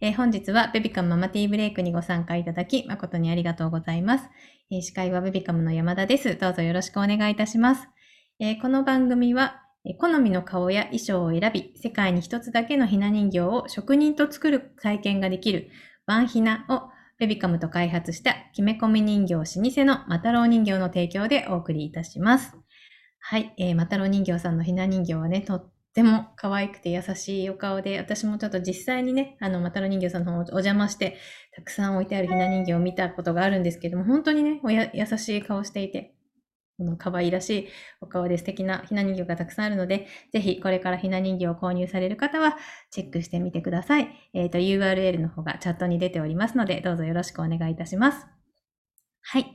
えー本日はベビカムママティーブレイクにご参加いただき誠にありがとうございます。えー司会はベビカムの山田です。どうぞよろしくお願いいたします。えーこの番組は、えー好みの顔や衣装を選び、世界に一つだけのひな人形を職人と作る体験ができるワンひなをベビカムと開発した決め込み人形老舗のマタロウ人形の提供でお送りいたします。はい、えー、マタロウ人形さんのひな人形はね、とっても可愛くて優しいお顔で、私もちょっと実際にね、あの、マタロ人形さんの方お邪魔して、たくさん置いてあるひな人形を見たことがあるんですけども、本当にね、おや優しい顔していて、この可愛らしいお顔で素敵なひな人形がたくさんあるので、ぜひこれからひな人形を購入される方はチェックしてみてください。えっ、と、URL の方がチャットに出ておりますので、どうぞよろしくお願いいたします。はい。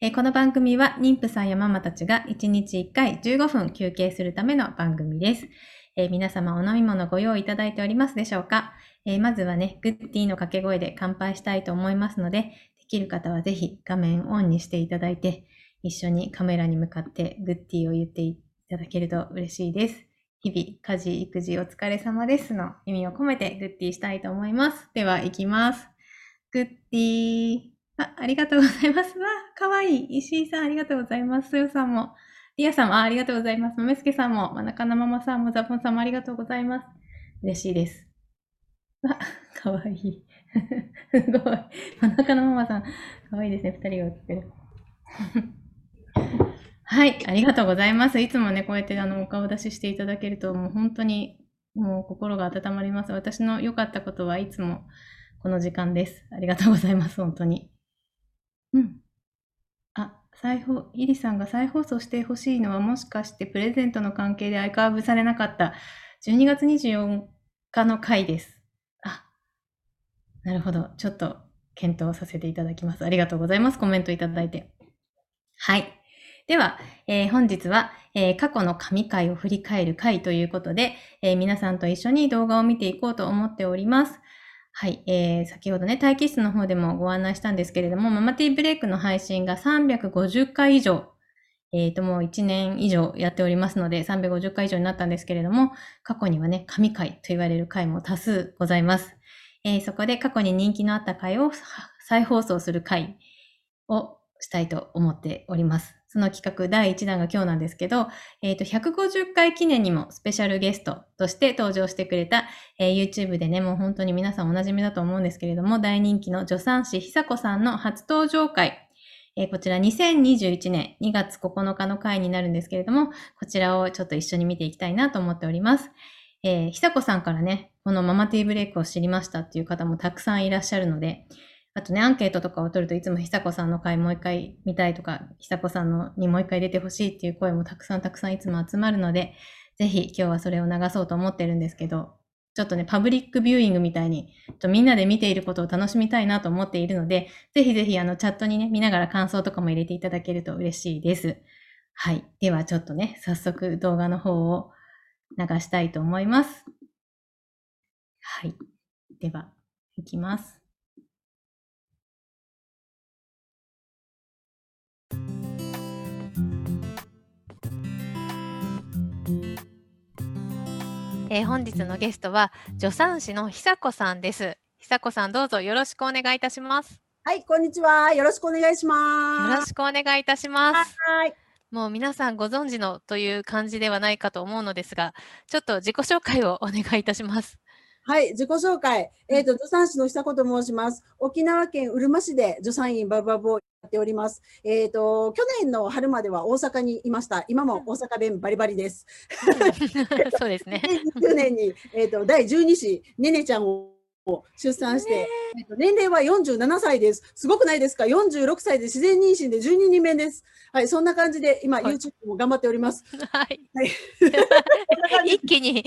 えーこの番組は妊婦さんやママたちが1日1回15分休憩するための番組です。えー皆様お飲み物ご用意いただいておりますでしょうか、えーまずはね、グッディの掛け声で乾杯したいと思いますので、できる方はぜひ画面オンにしていただいて、一緒にカメラに向かってグッディを言っていただけると嬉しいです。日々、家事、育児お疲れ様ですの意味を込めてグッディしたいと思います。では、行きます。グッディーあ、ありがとうございます。わ、かわいい。石井さん、ありがとうございます。そよさんも。リアさんも、あありがとうございます。豆助さんも、まなかなママさんも、ザポンさんもありがとうございます。嬉しいです。わ、かわいい。すごい。まなかなママさん、かわいいですね。二人が写ってる。はい、ありがとうございます。いつもね、こうやってあのお顔出ししていただけると、もう本当にもう心が温まります。私の良かったことはいつもこの時間です。ありがとうございます、本当に。うん。再放、イリさんが再放送してほしいのはもしかしてプレゼントの関係でアイカーブされなかった12月24日の回です。あ、なるほど。ちょっと検討させていただきます。ありがとうございます。コメントいただいて。はい。では、えー本日は、えー過去の神回を振り返る回ということで、えー皆さんと一緒に動画を見ていこうと思っております。はい、えー先ほどね、待機室の方でもご案内したんですけれども、ママティーブレイクの配信が350回以上、えっ、と、もう1年以上やっておりますので、350回以上になったんですけれども、過去にはね、神回と言われる回も多数ございます。えーそこで過去に人気のあった回を再放送する回をしたいと思っております。その企画第1弾が今日なんですけど、えっ、と、150回記念にもスペシャルゲストとして登場してくれた、えー YouTube でね、もう本当に皆さんお馴染みだと思うんですけれども、大人気の助産師久子さんの初登場会、えーこちら2021年2月9日の回になるんですけれども、こちらをちょっと一緒に見ていきたいなと思っております。えー久子さんからね、このママティーブレイクを知りましたっていう方もたくさんいらっしゃるので、あとね、アンケートとかを取るといつも久子さんの回もう一回見たいとか、久子さんのにもう一回出てほしいっていう声もたくさんたくさんいつも集まるので、ぜひ今日はそれを流そうと思ってるんですけど、ちょっとね、パブリックビューイングみたいに、とみんなで見ていることを楽しみたいなと思っているので、ぜひぜひあのチャットにね、見ながら感想とかも入れていただけると嬉しいです。はい。ではちょっとね、早速動画の方を流したいと思います。はい。では、いきます。えー本日のゲストは助産師の久子さんです。久子さんどうぞよろしくお願いいたします。はい、こんにちは。よろしくお願いしよます。ろしくお願いいたします。はい。もう皆さんご存知のという感じではないかと思うのですが、ちょっと自己紹介をお願いいたします。はい、自己紹介。えっ、と、助産師の久子と申します。沖縄県うるま市で助産院バブバブをやっております。えっ、と、去年の春までは大阪にいました。今も大阪弁バリバリです。そうですね。2020年に、えっ、と、第12子、ねねちゃんを出産して、えっと年齢は47歳です。すごくないですか ?46 歳で自然妊娠で12人目です。はい、そんな感じで今、はい YouTube も頑張っております。はい。はい 一気に、一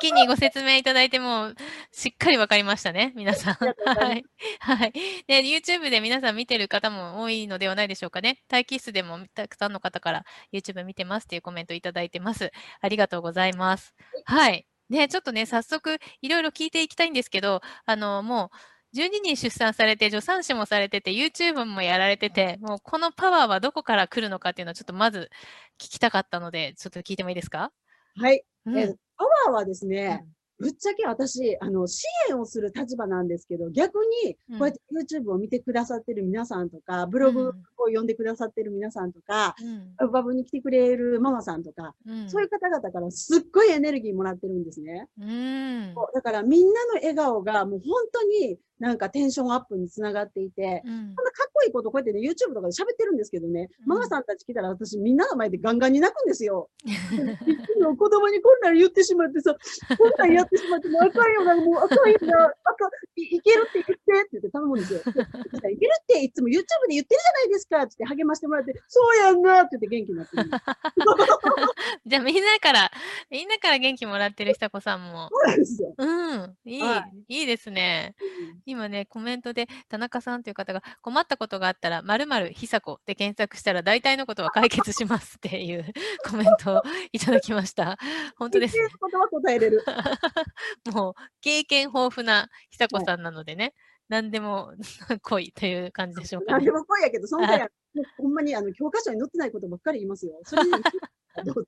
気にご説明いただいても、しっかりわかりましたね、皆さん。はい。はい。で、YouTube で皆さん見てる方も多いのではないでしょうかね。待機室でもたくさんの方から YouTube 見てますっていうコメントいただいてます。ありがとうございます。はい。ね、ちょっとね、早速いろいろ聞いていきたいんですけど、あの、もう、12人出産されて、助産師もされてて、YouTube もやられてて、もうこのパワーはどこから来るのかっていうのをちょっとまず聞きたかったので、ちょっと聞いてもいいですか？はい。うん。えーパワーはですね、ぶっちゃけ私、あの、支援をする立場なんですけど、逆に、こうやって YouTube を見てくださってる皆さんとか、ブログを読んでくださってる皆さんとか、うん。バブに来てくれるママさんとか、うん。そういう方々からすっごいエネルギーもらってるんですね。うん。だからみんなの笑顔がもう本当になんかテンションアップにつながっていて、うんそんなかっこいいことこうやってね、YouTube とかで喋ってるんですけどね、うんママさんたち来たら私みんなの前でガンガンに泣くんですよ。子供にこんなん言ってしまってさ、こんなんやってしまってもうあかんよな、もうあかんよな、あかん、いいけるって言ってって言って頼むんですよ。いけるっていつも YouTube で言ってるじゃないですかって励ましてもらって、そうやんなって言って元気になってる。じゃあみんなから、みんなから元気もらってる久子さんも。そうなんですよ。うん、いい、はいいですね。今ね、コメントで田中さんという方が困ったことがあったら、まるまるひさこで検索したら大体のことは解決します っていうコメントをいただきました。本当ですね答えれる。もう経験豊富な久子さんなのでね、何でも 来いという感じでしょうかね何で。も声やけど、そのほんまにあの教科書に載ってないことばっかり言いますよ。それにどうぞ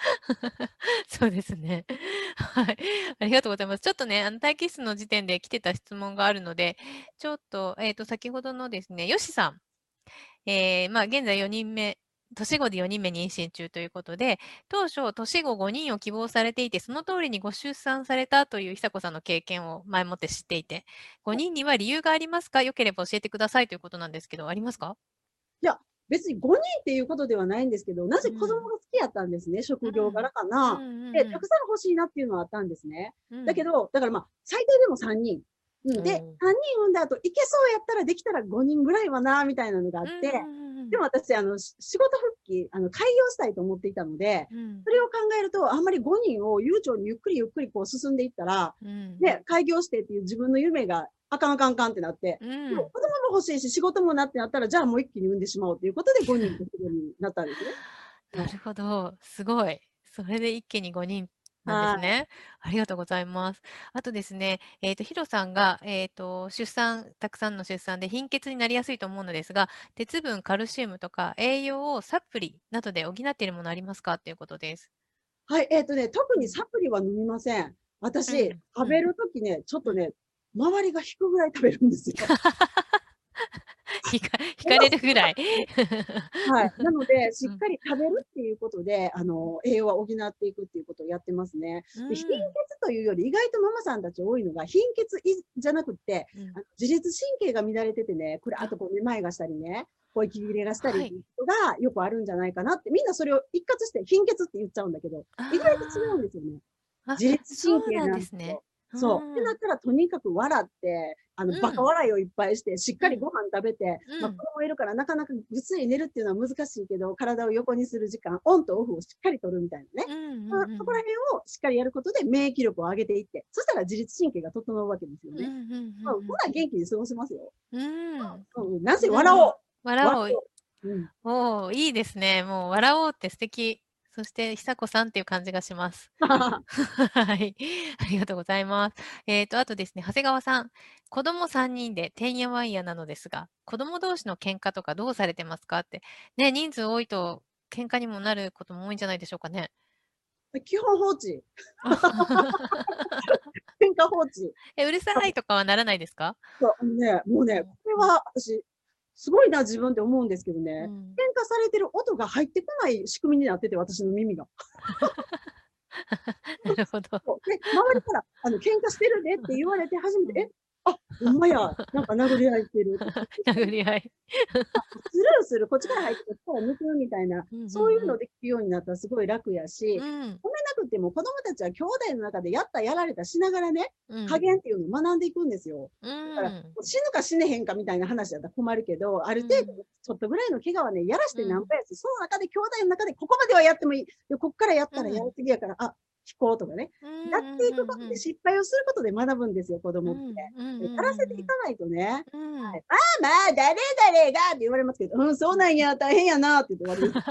そうですね。はい。ありがとうございます。ちょっとね、あの待機室の時点で来てた質問があるので、ちょっと、えっ、と、先ほどのですね、よしさん。えーまあ、現在4人目、年子で4人目妊娠中ということで、当初、年子5人を希望されていて、その通りにご出産されたという久子さんの経験を前もって知っていて、5人には理由がありますか？よければ教えてくださいということなんですけど、ありますか？別に5人っていうことではないんですけど、なぜ子供が好きやったんですね、職業柄かな。で、たくさん欲しいなっていうのはあったんですね。だけど、ど、だからまあ、最低でも3人。うん、で、3おー人産んだ後、いけそうやったらできたら5人ぐらいはな、みたいなのがあって、でも私、あの、し仕事復帰、あの、開業したいと思っていたので、うん、それを考えると、あんまり5人を悠長にゆっくりゆっくりこう進んでいったら、うん、ね、開業してっていう自分の夢があかんあかんあかんってなって、うんでも子供も欲しいし、仕事もなってなったら、じゃあもう一気に産んでしまおうということで 5人になったんですね。なるほど。すごい。それで一気に5人なんですね。ありがとうございます。あとですね、えっ、と、ヒロさんが、えっ、と、出産、たくさんの出産で貧血になりやすいと思うのですが、鉄分、カルシウムとか栄養をサプリなどで補っているものありますか？っていうことです。はい、えっ、とね、特にサプリは飲みません。私、うん食べるときね、ちょっとね、周りが引くぐらい食べるんですよ。ひか引かれるぐらい。はい。なので、しっかり食べるっていうことで、あの、栄養は補っていくっていうことをやってますね。で貧血というより、意外とママさんたち多いのが、貧血いじゃなくって、うんあの自律神経が乱れててね、これ、あとこう、めまいがしたりね、こう息切れがしたりはいっていうことがよくあるんじゃないかなって、みんなそれを一括して貧血って言っちゃうんだけど、意外と違うんですよね。あ自律神経ななんんですねよ。。そう。ってなったら、とにかく笑って、あの、うんバカ笑いをいっぱいして、しっかりご飯食べて、うんまあ、子供いるからなかなかぐっすり寝るっていうのは難しいけど、体を横にする時間、オンとオフをしっかり取るみたいなね。うんうんまあそこら辺をしっかりやることで免疫力を上げていって、そしたら自律神経が整うわけですようんうんね。うんまあ、ほな元気に過ごせますよ。うんうんうん、なぜ笑おう。笑おう。うん。おお、いいですね。もう笑おうって素敵。そして、久子さんっていう感じがします。はい。ありがとうございます。えっ、と、あとですね、長谷川さん。子供3人でてんやわんやなのですが、子供同士の喧嘩とかどうされてますかって。ね、人数多いと喧嘩にもなることも多いんじゃないでしょうかね。基本放置。喧嘩放置。え、うるさいとかはならないですか、そうね、もうね、これは私、すごいな、自分って思うんですけどね。うん喧嘩されてる音が入ってこない仕組みになってて、私の耳が。なるほど。で、周りから、あの、喧嘩してるでって言われて初めて、え、あ、ほんまや、なんか殴り合いしてる。殴り合い。スルーする、こっちから入ってこっちから抜くみたいなそういうのできるようになったらすごい楽やし、うん。褒めなくても子供たちは兄弟の中でやったやられたしながらね、うん。加減っていうのを学んでいくんですよ。うん。だから死ぬか死ねへんかみたいな話だったら困るけど、ある程度うんちょっとぐらいの怪我はね、やらしてなんぼやし、その中で兄弟の中でここまではやってもいい。でこっからやったらやりすぎやから、あ、聞こうとかね。やっていくことで失敗をすることで学ぶんですよ、子供って。でやらせていかないとね、はいまあまあ、誰々がって言われますけど、うん、そうなんや、大変やなって言って終わ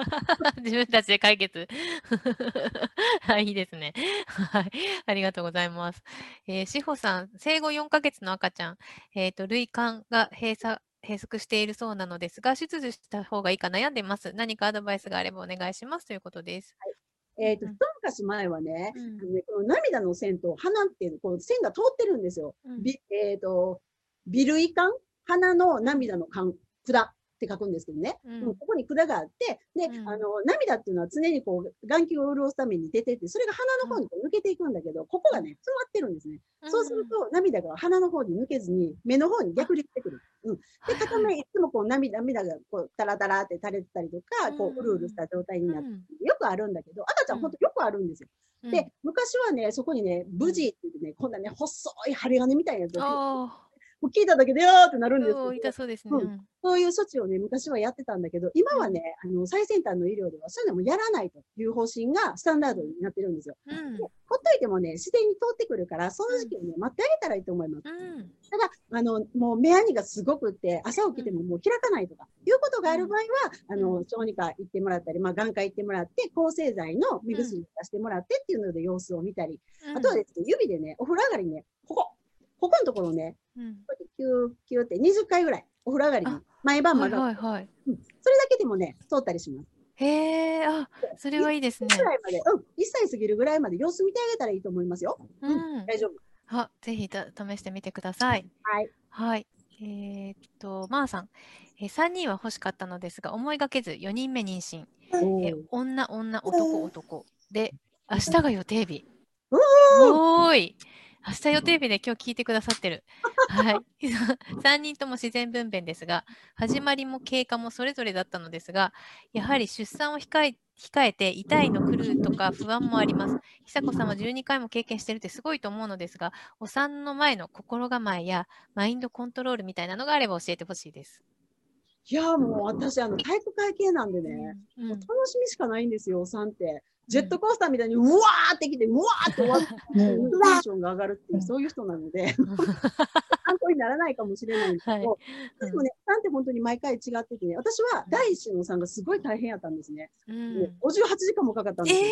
り 自分たちで解決。はい、いいですね。はい、ありがとうございます。えー、志保さん、生後4ヶ月の赤ちゃん、えっ、と、類管が閉鎖、閉塞しているそうなのですが、手術した方がいいか悩んでいます。何かアドバイスがあればお願いしますということです。えっ、と、うん一昔前はね、うん。ねこの涙の線と鼻っていう、こう線が通ってるんですよ。うん。びえっ、と、ビルイ管鼻の涙の管、管って書くんですけどね。うんうんここに管があって、で、うんあの、涙っていうのは常にこう、眼球を潤すために出てって、それが鼻の方にこう抜けていくんだけど、ここがね、詰まってるんですね。そうすると、涙が鼻の方に抜けずに、目の方に逆に出てくる。うん。で、片目、いつもこう涙、涙がこう、タラタラって垂れてたりとか、こう、うるうるした状態になって、よくあるんだけど、赤ちゃんほんとよくあるんですよ。うん、で、昔はね、そこにね、ブジーって言ってね、こんなね、細い針金みたいなやつを、あもう聞いただけで、よーってなるんですけど、痛そうですね。ううん。そういう措置をね、昔はやってたんだけど、今はね、あの、最先端の医療ではそういうのもやらないという方針がスタンダードになってるんですよ。うん。でほっといてもね、自然に通ってくるから、その時期をね、待ってあげたらいいと思います。うん。ただ、あの、もう目やにがすごくって、朝起きてももう開かないとか、いうことがある場合は、あの、小児科行ってもらったり、まあ、眼科行ってもらって、抗生剤の目薬を出してもらってっていうので様子を見たり、あとはですね、指でね、お風呂上がりにね、ここ、ここのところをね、うんこうやってキューキューって20回ぐらい、お風呂上がりにあ、毎晩はいまだ、はいはい。うんそれだけでもね、通ったりします。へえ、あ、それはいいですね。ぐらいまで、うん、1歳過ぎるぐらいまで様子見てあげたらいいと思いますよ。うん。大丈夫。あ、ぜひた試してみてください。はい。はい。えーっと、まーさん、えー、3人は欲しかったのですが、思いがけず4人目妊娠。えおー女、女、男、男。で、明日が予定日。うおーい。明日予定日で今日聞いてくださってる。はい。3人とも自然分娩ですが、始まりも経過もそれぞれだったのですが、やはり出産を控え控えて痛いの来るとか不安もあります。久子さんは12回も経験してるってすごいと思うのですが、お産の前の心構えやマインドコントロールみたいなのがあれば教えてほしいです。いや、もう私、あの、体育会系なんでね、うんもう楽しみしかないんですよ、お産って。ジェットコースターみたいに、うわーってきて、うわーって終わって、テンションが上がるっていう、そういう人なので、参考にならないかもしれないんですけど、でもね、お産って本当に毎回違っててね、私は第一子のお産がすごい大変やったんですね。うん。もう58時間もかかったんですよ。え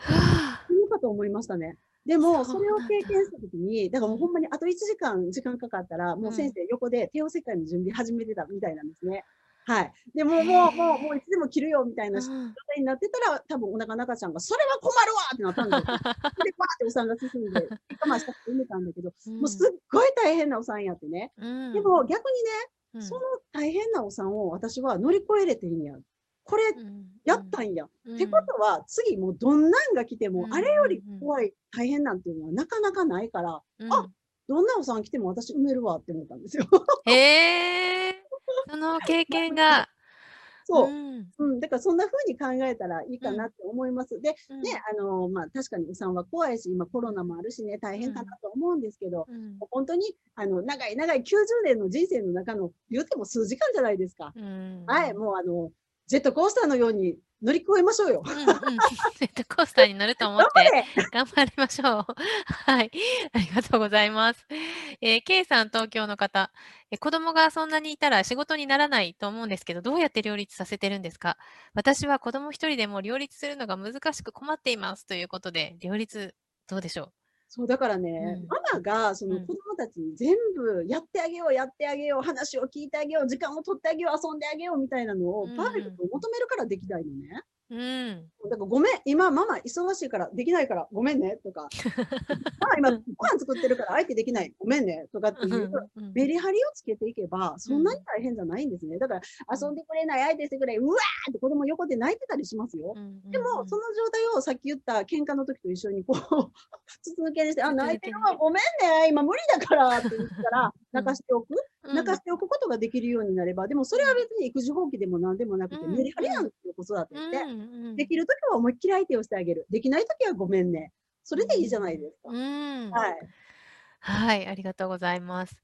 ー。はあ。死ぬかと思いましたね。でも、それを経験したときに、だからもうほんまにあと1時間時間かかったら、もう先生横で帝王切開の準備始めてたみたいなんですね。はい。でもう、もう、もう、もういつでも切るよみたいな状うん態になってたら、多分お腹の赤ちゃんが、それは困るわってなったんですよ。で、バーってお産が進んで、我慢したくて産めたんだけど、もうすっごい大変なお産やってね。うんでも逆にうんね、その大変なお産を私は乗り越えれていいんや。これ、うんやったんや。うんってことは、次もうどんなんが来ても、うんあれより怖い、大変なんていうのはなかなかないから、うんあどんなお産来ても私埋めるわって思ったんですよ。へえ その経験が。そう。んうん、だからそんな風に考えたらいいかなって思います。で、うんね、あの、まあ、確かにお産は怖いし、今コロナもあるしね、大変かなと思うんですけど、うん本当に、あの、長い長い90年の人生の中の、言うても数時間じゃないですか。うんはい、もうあの、ジェットコースターのように乗り越えましょうよ。うんうん、ジェットコースターに乗ると思って頑張りましょう。はい、ありがとうございます。えー、K さん、東京の方、えー子供がそんなにいたら仕事にならないと思うんですけど、どうやって両立させてるんですか？私は子供一人でも両立するのが難しく困っていますということで、両立どうでしょそう、だからね、うん。ママがそのうん。子供たちに全部やってあげよう、やってあげよう、話を聞いてあげよう、時間を取ってあげよう、遊んであげようみたいなのをうん。パーフェクトを求めるからできないのね。ううん。だからごめん、今ママ忙しいからできないからごめんねとか、ママ今ご飯作ってるから相手できない、ごめんねとかっていううんメリハリをつけていけば、そんなに大変じゃないんですね。だから遊んでくれない、相手してくれ、うわーって子供横で泣いてたりしますよ。うんでも、その状態をさっき言った喧嘩の時と一緒にこう、筒抜けにして、あ、泣いてるわ、ごめんね、今無理だからって言ったら、うん泣かしておく、うん泣かしておくことができるようになれば、でもそれは別に育児放棄でも何でもなくて、うんメリハリなんですよ、子育てって。できる時は思いっきり相手をしてあげる。できない時はごめんね。それでいいじゃないですか。うんはい。はい、ありがとうございます。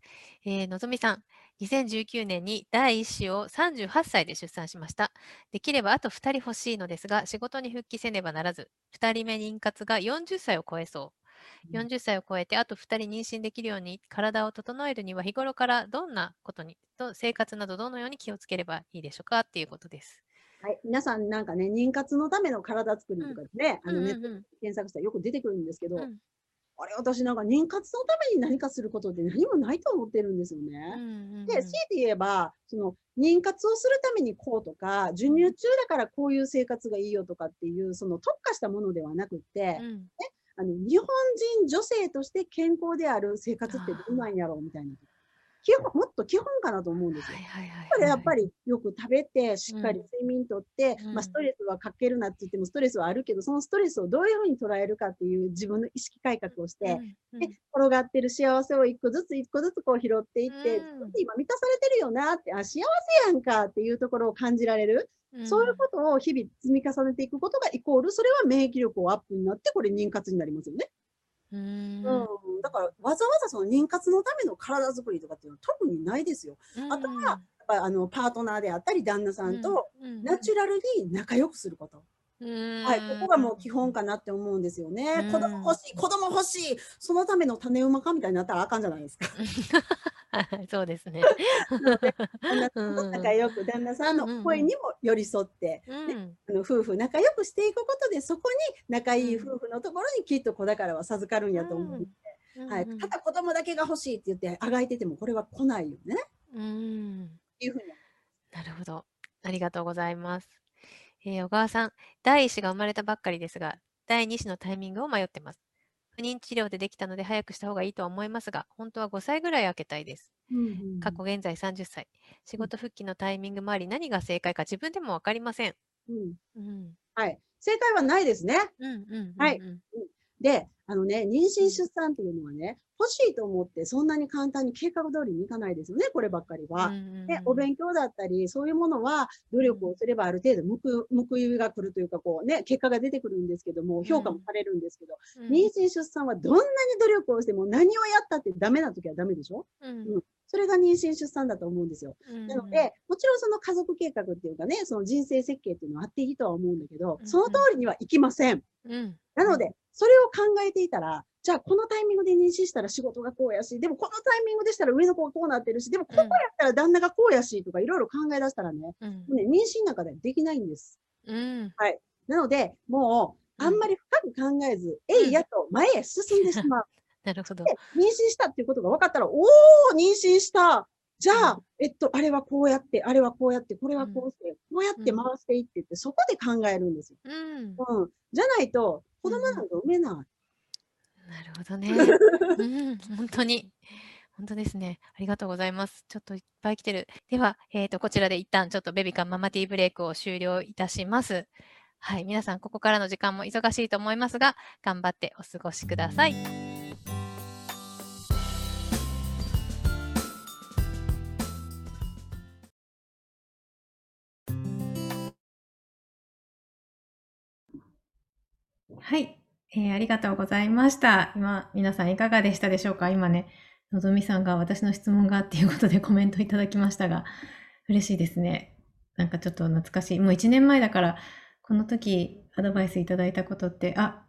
えーのぞみさん、2019年に第1子を38歳で出産しました。できればあと2人欲しいのですが、仕事に復帰せねばならず、2人目妊活が40歳を超えそう。うん40歳を超えてあと2人妊娠できるように体を整えるには日頃からどんなことに、と生活などどのように気をつければいいでしょうか？っていうことです。はい、皆さんなんかね、妊活のための体作りとかね、あのネットでうん。うん検索したらよく出てくるんですけど、うん。あれ、私なんか妊活のために何かすることって何もないと思ってるんですよね。で、強いて言えば、その妊活をするためにこうとか、授乳中だからこういう生活がいいよとかっていう、その特化したものではなくって、うん。ね、あの日本人女性として健康である生活ってどうなんやろうみたいな。基本、もっと基本かなと思うんですよ。これやっぱり、りよく食べて、しっかりうん。睡眠とって、うん。まあ、ストレスはかけるなって言ってもストレスはあるけど、そのストレスをどういうふうに捉えるかっていう自分の意識改革をして、うん。で転がってる幸せを一個ずつ一個ずつこう拾っていって、うん。今満たされてるよなって、あ、幸せやんかっていうところを感じられる。うん。そういうことを日々積み重ねていくことがイコール、それは免疫力をアップになって、これ妊活になりますよね。うんうん。だから、わざわざその妊活のための体作りとかっていうのは特にないですよ。あとはやっぱあのパートナーであったり、旦那さんとナチュラルに仲良くすること。はい、ここがもう基本かなって思うんですよね。うん子供欲しい、子供欲しい、そのための種馬かみたいになったらあかんじゃないですか。はいそうですね。仲良く、旦那さんの声にも寄り添って、うんあの夫婦仲良くしていくことで、そこに仲いい夫婦のところにきっと子宝は授かるんやと思う。はい、ただ子供だけが欲しいって言ってあがいててもこれは来ないよね。うんいうふうに。なるほど。ありがとうございます。えー小川さん、第1子が生まれたばっかりですが、第2子のタイミングを迷ってます。不妊治療でできたので早くした方がいいとは思いますが、本当は5歳ぐらい空けたいです。過去現在30歳。仕事復帰のタイミングもあり、何が正解か自分でも分かりません。うんうん。はい。正解はないですね。うんうんうんうん。はいで、あのね、妊娠出産っていうのはね、欲しいと思ってそんなに簡単に計画通りにいかないですよね、こればっかりは。で、お勉強だったり、そういうものは努力をすればある程度報いが来るというか、こうね、結果が出てくるんですけども、評価もされるんですけど、うん。妊娠出産はどんなに努力をしても何をやったってダメな時はダメでしょ？うんそれが妊娠出産だと思うんですよ。うんなので、もちろんその家族計画っていうかね、その人生設計っていうのはあっていいとは思うんだけどう、んその通りにはいきません。うんなので、それを考えていたら、じゃあこのタイミングで妊娠したら仕事がこうやし、でもこのタイミングでしたら上の子がこうなってるし、でもここやったら旦那がこうやしとかいろいろ考え出したらね、もうんうね妊娠なんかでできないんです。うんなので、もうあんまり深く考えず、えいやと前へ進んでしまう。なるほど。で、妊娠したっていうことが分かったら、おー、妊娠した。じゃあ、えっと、あれはこうやって、あれはこうやって、これはこうして、こうやって回していってって、そこで考えるんですよ。うん。うん。じゃないと、子供なんか産めない。なるほどね。うん、本当に。本当ですね。ありがとうございます。ちょっといっぱい来てる。では、えっ、と、こちらで一旦ちょっとベビカンママティーブレイクを終了いたします。はい。皆さん、ここからの時間も忙しいと思いますが、頑張ってお過ごしください。はい、えーありがとうございました。今、皆さんいかがでしたでしょうか？今ね、のぞみさんが私の質問がっていうことで コメントいただきましたが、嬉しいですね。なんかちょっと懐かしい。もう1年前だから、この時アドバイスいただいたことって、あ、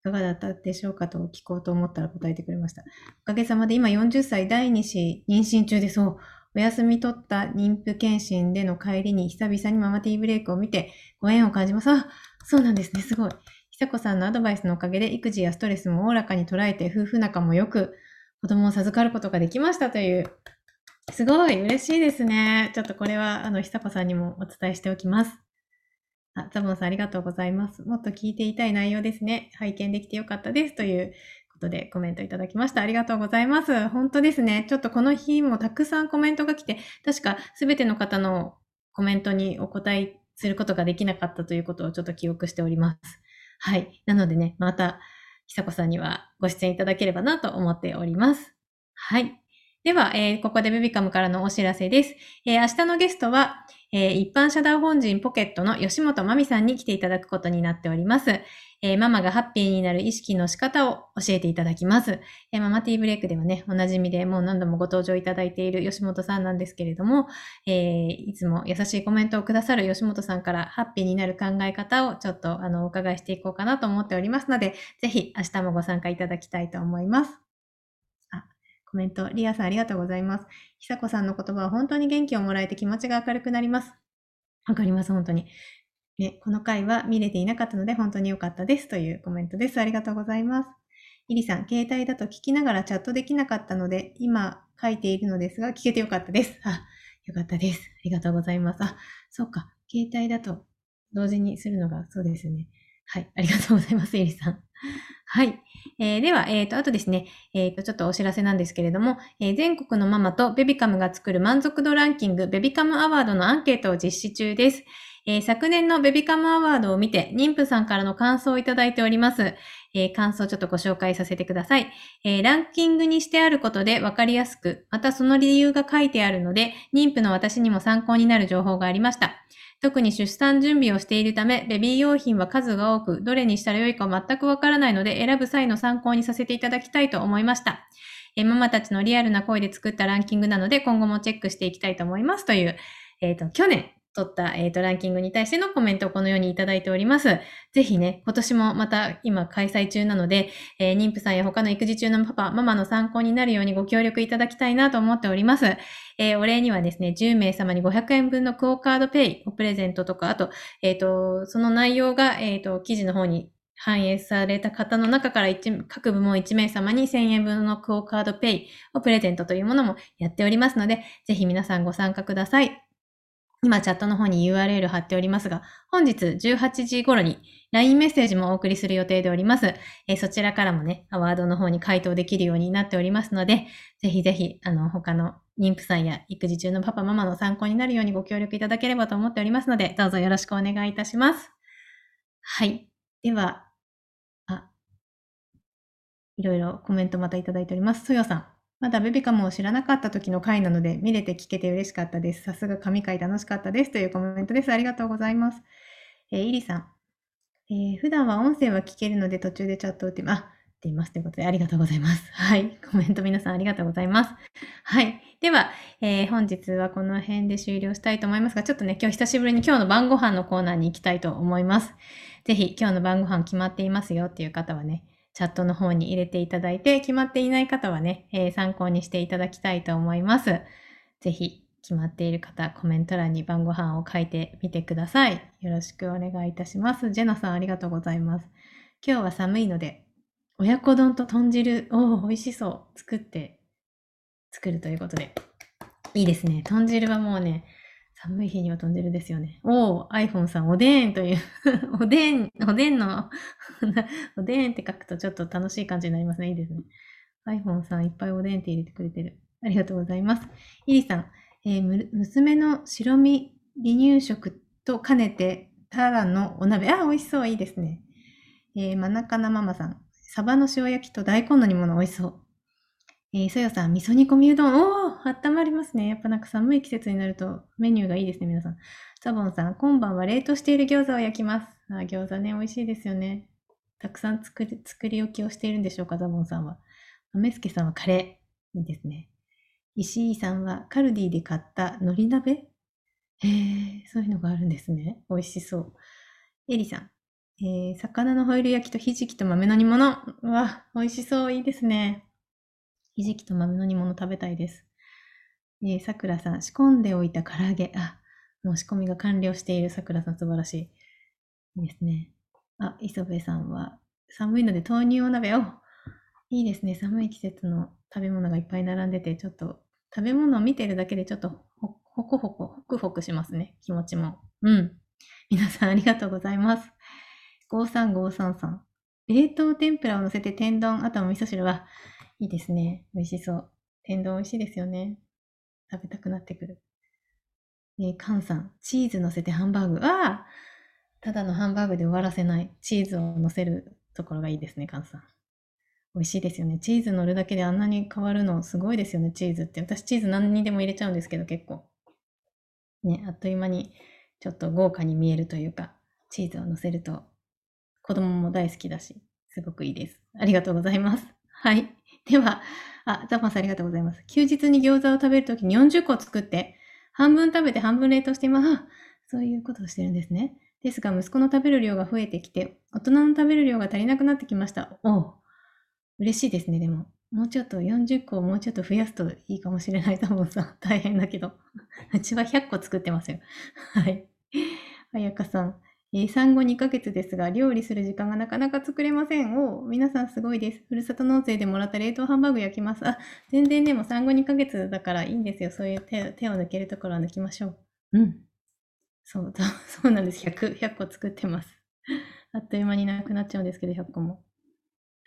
いかがだったでしょうかと聞こうと思ったら答えてくれました。おかげさまで今40歳第2子妊娠中でそう、お休み取った妊婦検診での帰りに久々にママティーブレイクを見てご縁を感じます。あ、そうなんですね。すごい。久子さんのアドバイスのおかげで育児やストレスもおおらかに捉えて夫婦仲もよく子供を授かることができましたという、すごい嬉しいですね。ちょっとこれはあの久子さんにもお伝えしておきます。あ、ザボンさんありがとうございます。もっと聞いていたい内容ですね。拝見できてよかったです。ということでコメントいただきました。ありがとうございます。本当ですね。ちょっとこの日もたくさんコメントが来て、確かすべての方のコメントにお答えすることができなかったということをちょっと記憶しております。はい。なのでね、また、久子さんにはご出演いただければなと思っております。はい。では、えーここでベビカムからのお知らせです。えー明日のゲストは、えー一般社団法人ポケットの吉本まみさんに来ていただくことになっております。えーママがハッピーになる意識の仕方を教えていただきます。えーママティーブレイクではね、おなじみでもう何度もご登場いただいている吉本さんなんですけれども、えーいつも優しいコメントをくださる吉本さんからハッピーになる考え方をちょっとあのお伺いしていこうかなと思っておりますので、ぜひ明日もご参加いただきたいと思います。コメント、リアさんありがとうございます。久子さんの言葉は本当に元気をもらえて気持ちが明るくなります。わかります、本当に。ね、この回は見れていなかったので本当に良かったですというコメントです。ありがとうございます。イリさん、携帯だと聞きながらチャットできなかったので、今書いているのですが、聞けてよかったです。あ、よかったです。ありがとうございます。あ、そうか。携帯だと同時にするのがそうですね。はい。ありがとうございます、イリさん。はい。えーでは、えっ、と、あとですね、えっ、と、ちょっとお知らせなんですけれども、えー全国のママとベビカムが作る満足度ランキング、ベビカムアワードのアンケートを実施中です。えー昨年のベビカムアワードを見て、妊婦さんからの感想をいただいております。えー感想をちょっとご紹介させてください。えーランキングにしてあることで分かりやすく、またその理由が書いてあるので、妊婦の私にも参考になる情報がありました。特に出産準備をしているため、ベビー用品は数が多く、どれにしたらよいか全くわからないので、選ぶ際の参考にさせていただきたいと思いました。えーママたちのリアルな声で作ったランキングなので、今後もチェックしていきたいと思います。という、えっ、と、去年取った、えーとランキングに対してのコメントをこのようにいただいております。ぜひね、今年もまた今開催中なので、えー妊婦さんや他の育児中のパパ、ママの参考になるようにご協力いただきたいなと思っております。えーお礼にはですね、10名様に500円分のクオカードペイをプレゼントとか、あと、えっ、と、その内容が、えっ、と、記事の方に反映された方の中から各部門1名様に1000円分のクオカードペイをプレゼントというものもやっておりますので、ぜひ皆さんご参加ください。今チャットの方に URL 貼っておりますが、本日18時頃に LINE メッセージもお送りする予定でおります。えーそちらからもね、アワードの方に回答できるようになっておりますので、ぜひぜひ、あの、他の妊婦さんや育児中のパパママの参考になるようにご協力いただければと思っておりますので、どうぞよろしくお願いいたします。はい。では、あ、いろいろコメントまたいただいております。そよさん。まだベビカムを知らなかった時の回なので、見れて聞けて嬉しかったです。さすが神回楽しかったです。というコメントです。ありがとうございます。えー、イリさん。えー普段は音声は聞けるので途中でチャットを打って、あ、っています。ということで、ありがとうございます。はい。コメント皆さんありがとうございます。はい。では、えー本日はこの辺で終了したいと思いますが、ちょっとね、今日久しぶりに今日の晩ご飯のコーナーに行きたいと思います。ぜひ、今日の晩ご飯決まっていますよっていう方はね、チャットの方に入れていただいて、決まっていない方はね、えー参考にしていただきたいと思います。ぜひ、決まっている方、コメント欄に晩ご飯を書いてみてください。よろしくお願いいたします。ジェナさん、ありがとうございます。今日は寒いので、親子丼と豚汁、おお、美味しそう。作って、作るということで。いいですね。豚汁はもうね、寒い日には豚汁ですよね。おお、iPhone さん、おでんという、おでん、おでんの、おでんって書くとちょっと楽しい感じになりますね。いいですね。iPhone さん、いっぱいおでんって入れてくれてる。ありがとうございます。イリさん、えー娘の白身離乳食と兼ねて、タラのお鍋。あ、美味しそう。いいですね。えー、マナカナママさん、サバの塩焼きと大根の煮物美味しそう。えー、そよさん、味噌煮込みうどん。おー、温まりますね。やっぱなんか寒い季節になるとメニューがいいですね、皆さん。サボンさん、今晩は冷凍している餃子を焼きます。あ、餃子ね、美味しいですよね。たくさん作り作り置きをしているんでしょうか、ザボンさんは。豆助さんはカレー。いいですね。石井さんはカルディで買った海苔鍋？へえ、そういうのがあるんですね。美味しそう。エリさん、えー魚のホイル焼きとひじきと豆の煮物。うわ、美味しそう。いいですね。ひじきと豆の煮物食べたいです。えー、さくらさん、仕込んでおいた唐揚げ。あ、もう仕込みが完了しているさくらさん、素晴らしい。いいですね。あ、磯部さんは、寒いので豆乳お鍋。おいいですね。寒い季節の食べ物がいっぱい並んでて、ちょっと食べ物を見てるだけでちょっとほほこほこ、ほくほくしますね。気持ちも。うん。皆さんありがとうございます。53533。冷凍天ぷらを乗せて天丼、あとは味噌汁は、いいですね。美味しそう。天丼美味しいですよね。食べたくなってくる。えー、カンさん、チーズ乗せてハンバーグ。ああただのハンバーグで終わらせない。チーズを乗せるところがいいですね、カンさん。美味しいですよね。チーズ乗るだけであんなに変わるのすごいですよね、チーズって。私チーズ何にでも入れちゃうんですけど、結構。ね、あっという間にちょっと豪華に見えるというか、チーズを乗せると子供も大好きだし、すごくいいです。ありがとうございます。はい。では、あ、ザパンさんありがとうございます。休日に餃子を食べるときに40個作って、半分食べて半分冷凍しています。そういうことをしてるんですね。ですが、息子の食べる量が増えてきて、大人の食べる量が足りなくなってきました。おう嬉しいですね、でも。もうちょっと40個をもうちょっと増やすといいかもしれないと思うさ。大変だけど。うちは100個作ってますよ。はい。あやかさん。えー産後2ヶ月ですが、料理する時間がなかなか作れません。お皆さんすごいです。ふるさと納税でもらった冷凍ハンバーグ焼きます。あ、全然でも産後2ヶ月だからいいんですよ。そういう手手を抜けるところは抜きましょう。うん。そうだ、そうなんです。100、100個作ってます。あっという間になくなっちゃうんですけど、100個も。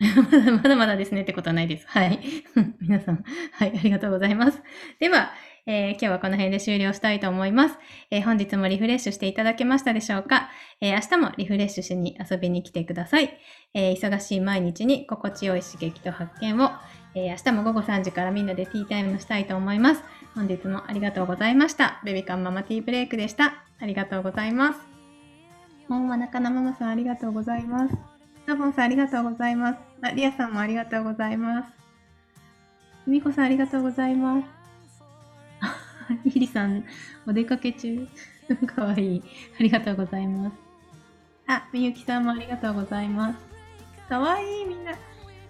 まだまだまだですねってことはないです。はい。皆さん、はい、ありがとうございます。では、えー今日はこの辺で終了したいと思います。えー本日もリフレッシュしていただけましたでしょうか、えー明日もリフレッシュしに遊びに来てください。え忙しい毎日に心地よい刺激と発見を、え明日も午後3時からみんなでティータイムしたいと思います。本日もありがとうございました。ベビカンママティーブレイクでした。ありがとうございます。ほんま中野ママさんありがとうございます。サボンさんありがとうございます。あ、リアさんもありがとうございます。みこさんありがとうございます。ひりさん、お出かけ中。かわいい。ありがとうございます。あ、みゆきさんもありがとうございます。かわいい、みんな。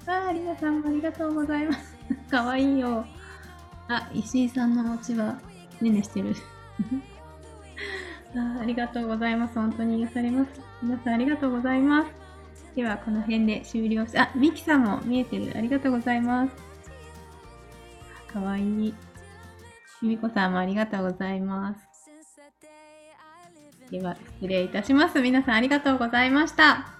あ、りなさんもありがとうございます。かわいいよ。あ、石井さんのお家は、ねねしてる。あありがとうございます。本当に癒されます。皆さんありがとうございます。では、この辺で終了し、あ、ミキさんも見えてる。ありがとうございます。かわいい。ゆみこさんもありがとうございます。では、失礼いたします。皆さんありがとうございました。